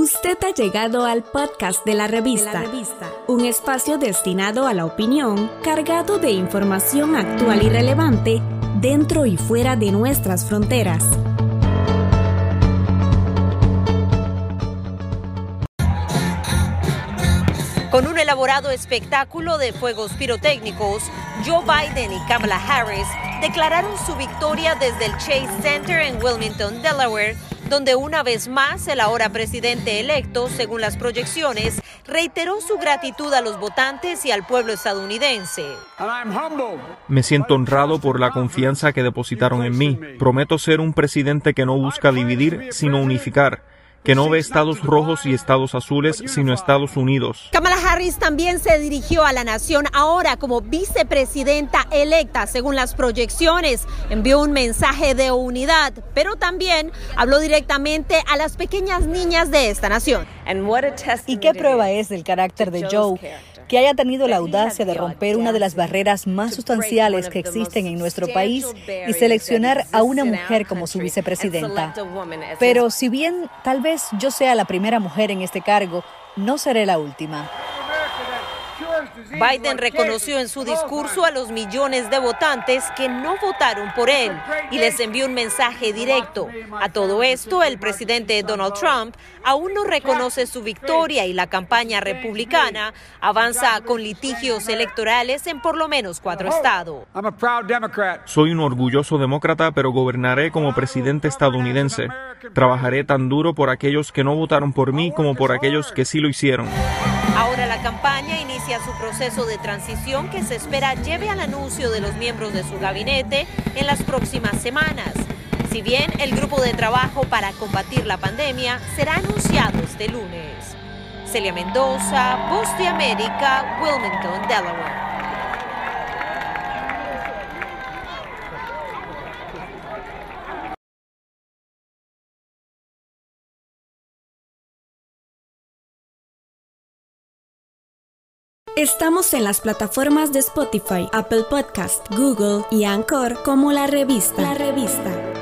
Usted ha llegado al podcast de la revista, un espacio destinado a la opinión, cargado de información actual y relevante dentro y fuera de nuestras fronteras. Con un elaborado espectáculo de fuegos pirotécnicos, Joe Biden y Kamala Harris declararon su victoria desde el Chase Center en Wilmington, Delaware, donde una vez más el ahora presidente electo, según las proyecciones, reiteró su gratitud a los votantes y al pueblo estadounidense. Me siento honrado por la confianza que depositaron en mí. Prometo ser un presidente que no busca dividir, sino unificar que no ve estados rojos y estados azules, sino Estados Unidos. Kamala Harris también se dirigió a la nación ahora como vicepresidenta electa, según las proyecciones. Envió un mensaje de unidad, pero también habló directamente a las pequeñas niñas de esta nación. ¿Y qué prueba es del carácter de Joe? Que haya tenido la audacia de romper una de las barreras más sustanciales que existen en nuestro país y seleccionar a una mujer como su vicepresidenta. Pero si bien tal vez yo sea la primera mujer en este cargo, no seré la última. Biden reconoció en su discurso a los millones de votantes que no votaron por él y les envió un mensaje directo. A todo esto, el presidente Donald Trump aún no reconoce su victoria y la campaña republicana avanza con litigios electorales en por lo menos cuatro estados. Soy un orgulloso demócrata, pero gobernaré como presidente estadounidense. Trabajaré tan duro por aquellos que no votaron por mí como por aquellos que sí lo hicieron. La campaña inicia su proceso de transición que se espera lleve al anuncio de los miembros de su gabinete en las próximas semanas. Si bien el grupo de trabajo para combatir la pandemia será anunciado este lunes. Celia Mendoza, Voz de América, Wilmington, Delaware. Estamos en las plataformas de Spotify, Apple Podcast, Google y Anchor como la revista. La revista.